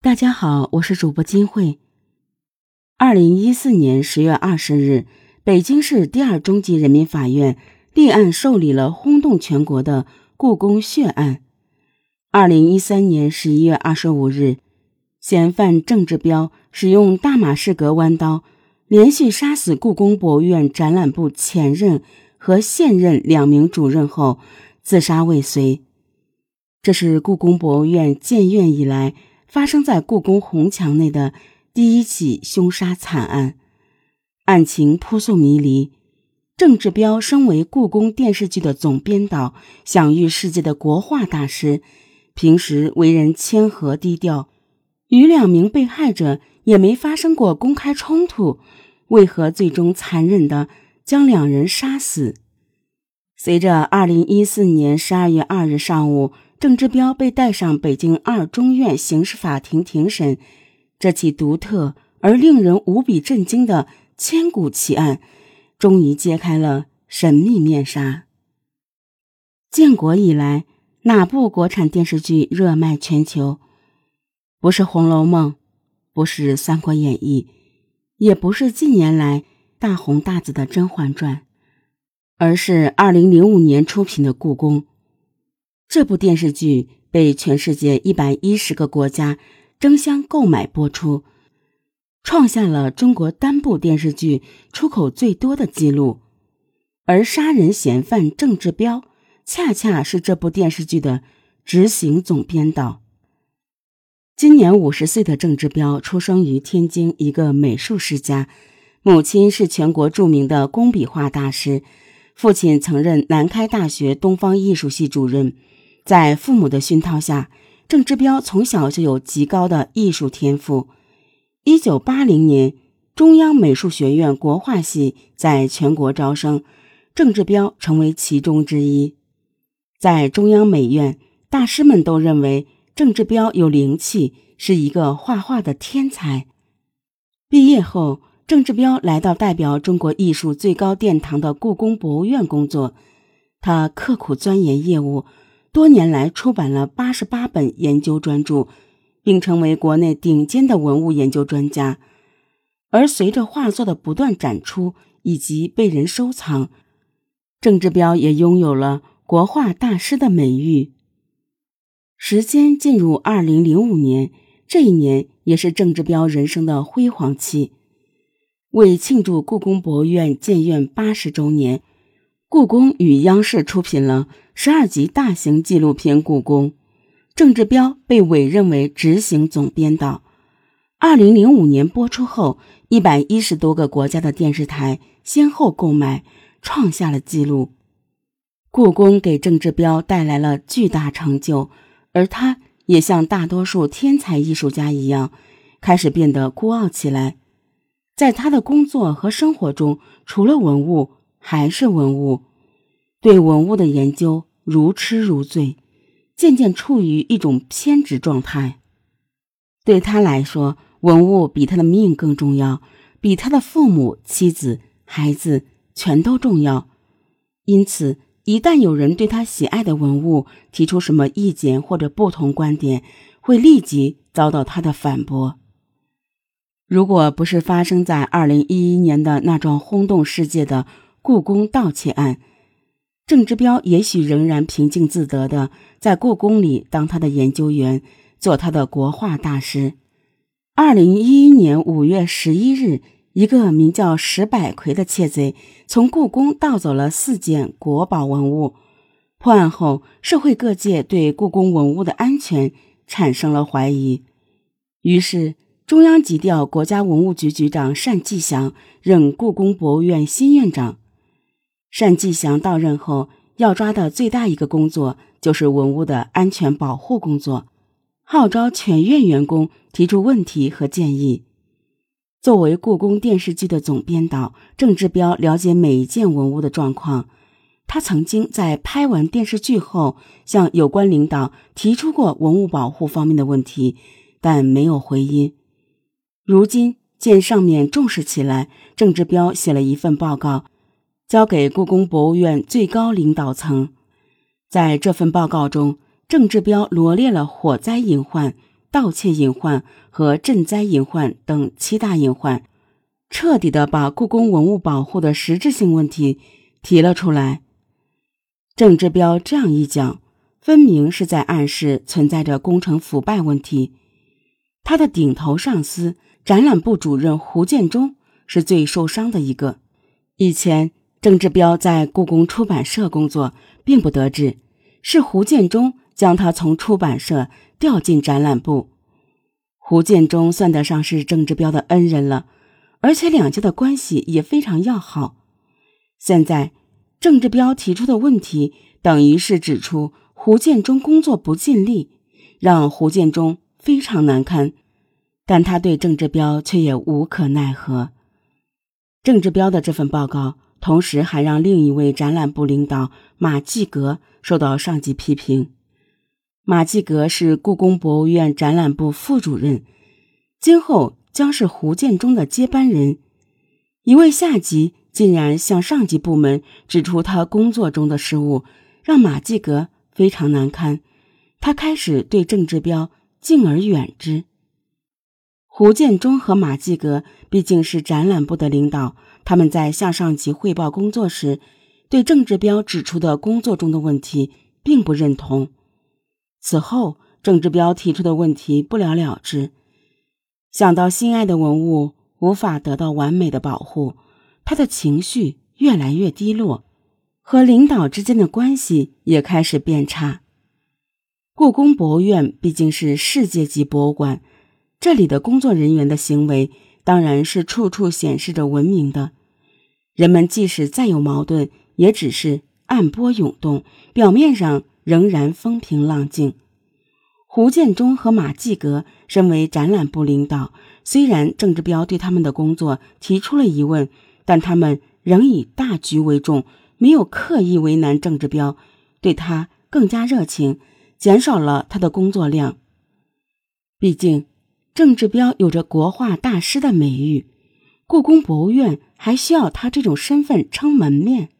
大家好，我是主播金慧。二零一四年十月二十日，北京市第二中级人民法院立案受理了轰动全国的故宫血案。二零一三年十一月二十五日，嫌犯郑志彪使用大马士革弯刀，连续杀死故宫博物院展览部前任和现任两名主任后，自杀未遂。这是故宫博物院建院以来。发生在故宫红墙内的第一起凶杀惨案，案情扑朔迷离。郑志彪身为故宫电视剧的总编导，享誉世界的国画大师，平时为人谦和低调，与两名被害者也没发生过公开冲突，为何最终残忍的将两人杀死？随着二零一四年十二月二日上午。郑志彪被带上北京二中院刑事法庭庭审，这起独特而令人无比震惊的千古奇案，终于揭开了神秘面纱。建国以来，哪部国产电视剧热卖全球？不是《红楼梦》，不是《三国演义》，也不是近年来大红大紫的《甄嬛传》，而是二零零五年出品的《故宫》。这部电视剧被全世界一百一十个国家争相购买播出，创下了中国单部电视剧出口最多的记录。而杀人嫌犯郑志彪，恰恰是这部电视剧的执行总编导。今年五十岁的郑志彪出生于天津一个美术世家，母亲是全国著名的工笔画大师，父亲曾任南开大学东方艺术系主任。在父母的熏陶下，郑志彪从小就有极高的艺术天赋。一九八零年，中央美术学院国画系在全国招生，郑志彪成为其中之一。在中央美院，大师们都认为郑志彪有灵气，是一个画画的天才。毕业后，郑志彪来到代表中国艺术最高殿堂的故宫博物院工作，他刻苦钻研业务。多年来出版了八十八本研究专著，并成为国内顶尖的文物研究专家。而随着画作的不断展出以及被人收藏，郑志彪也拥有了国画大师的美誉。时间进入二零零五年，这一年也是郑志彪人生的辉煌期。为庆祝故宫博物院建院八十周年。故宫与央视出品了十二集大型纪录片《故宫》，郑志彪被委任为执行总编导。二零零五年播出后，一百一十多个国家的电视台先后购买，创下了纪录。故宫给郑志彪带来了巨大成就，而他也像大多数天才艺术家一样，开始变得孤傲起来。在他的工作和生活中，除了文物，还是文物，对文物的研究如痴如醉，渐渐处于一种偏执状态。对他来说，文物比他的命更重要，比他的父母、妻子、孩子全都重要。因此，一旦有人对他喜爱的文物提出什么意见或者不同观点，会立即遭到他的反驳。如果不是发生在二零一一年的那桩轰动世界的，故宫盗窃案，郑志彪也许仍然平静自得的在故宫里当他的研究员，做他的国画大师。二零一一年五月十一日，一个名叫石百奎的窃贼从故宫盗走了四件国宝文物。破案后，社会各界对故宫文物的安全产生了怀疑，于是中央急调国家文物局局长单霁翔任故宫博物院新院长。单霁翔到任后，要抓的最大一个工作就是文物的安全保护工作，号召全院员工提出问题和建议。作为故宫电视剧的总编导，郑志彪了解每一件文物的状况。他曾经在拍完电视剧后，向有关领导提出过文物保护方面的问题，但没有回音。如今见上面重视起来，郑志彪写了一份报告。交给故宫博物院最高领导层，在这份报告中，郑志彪罗列了火灾隐患、盗窃隐患和赈灾隐患等七大隐患，彻底的把故宫文物保护的实质性问题提了出来。郑志彪这样一讲，分明是在暗示存在着工程腐败问题。他的顶头上司展览部主任胡建中是最受伤的一个。以前郑志彪在故宫出版社工作，并不得志，是胡建中将他从出版社调进展览部。胡建中算得上是郑志彪的恩人了，而且两家的关系也非常要好。现在郑志彪提出的问题，等于是指出胡建中工作不尽力，让胡建中非常难堪，但他对郑志彪却也无可奈何。郑志彪的这份报告，同时还让另一位展览部领导马继革受到上级批评。马继革是故宫博物院展览部副主任，今后将是胡建中的接班人。一位下级竟然向上级部门指出他工作中的失误，让马继革非常难堪。他开始对郑志彪敬而远之。胡建中和马继革毕竟是展览部的领导，他们在向上级汇报工作时，对郑志彪指出的工作中的问题并不认同。此后，郑志彪提出的问题不了了之。想到心爱的文物无法得到完美的保护，他的情绪越来越低落，和领导之间的关系也开始变差。故宫博物院毕竟是世界级博物馆。这里的工作人员的行为当然是处处显示着文明的。人们即使再有矛盾，也只是暗波涌动，表面上仍然风平浪静。胡建中和马继革身为展览部领导，虽然郑志彪对他们的工作提出了疑问，但他们仍以大局为重，没有刻意为难郑志彪，对他更加热情，减少了他的工作量。毕竟。郑志彪有着国画大师的美誉，故宫博物院还需要他这种身份撑门面。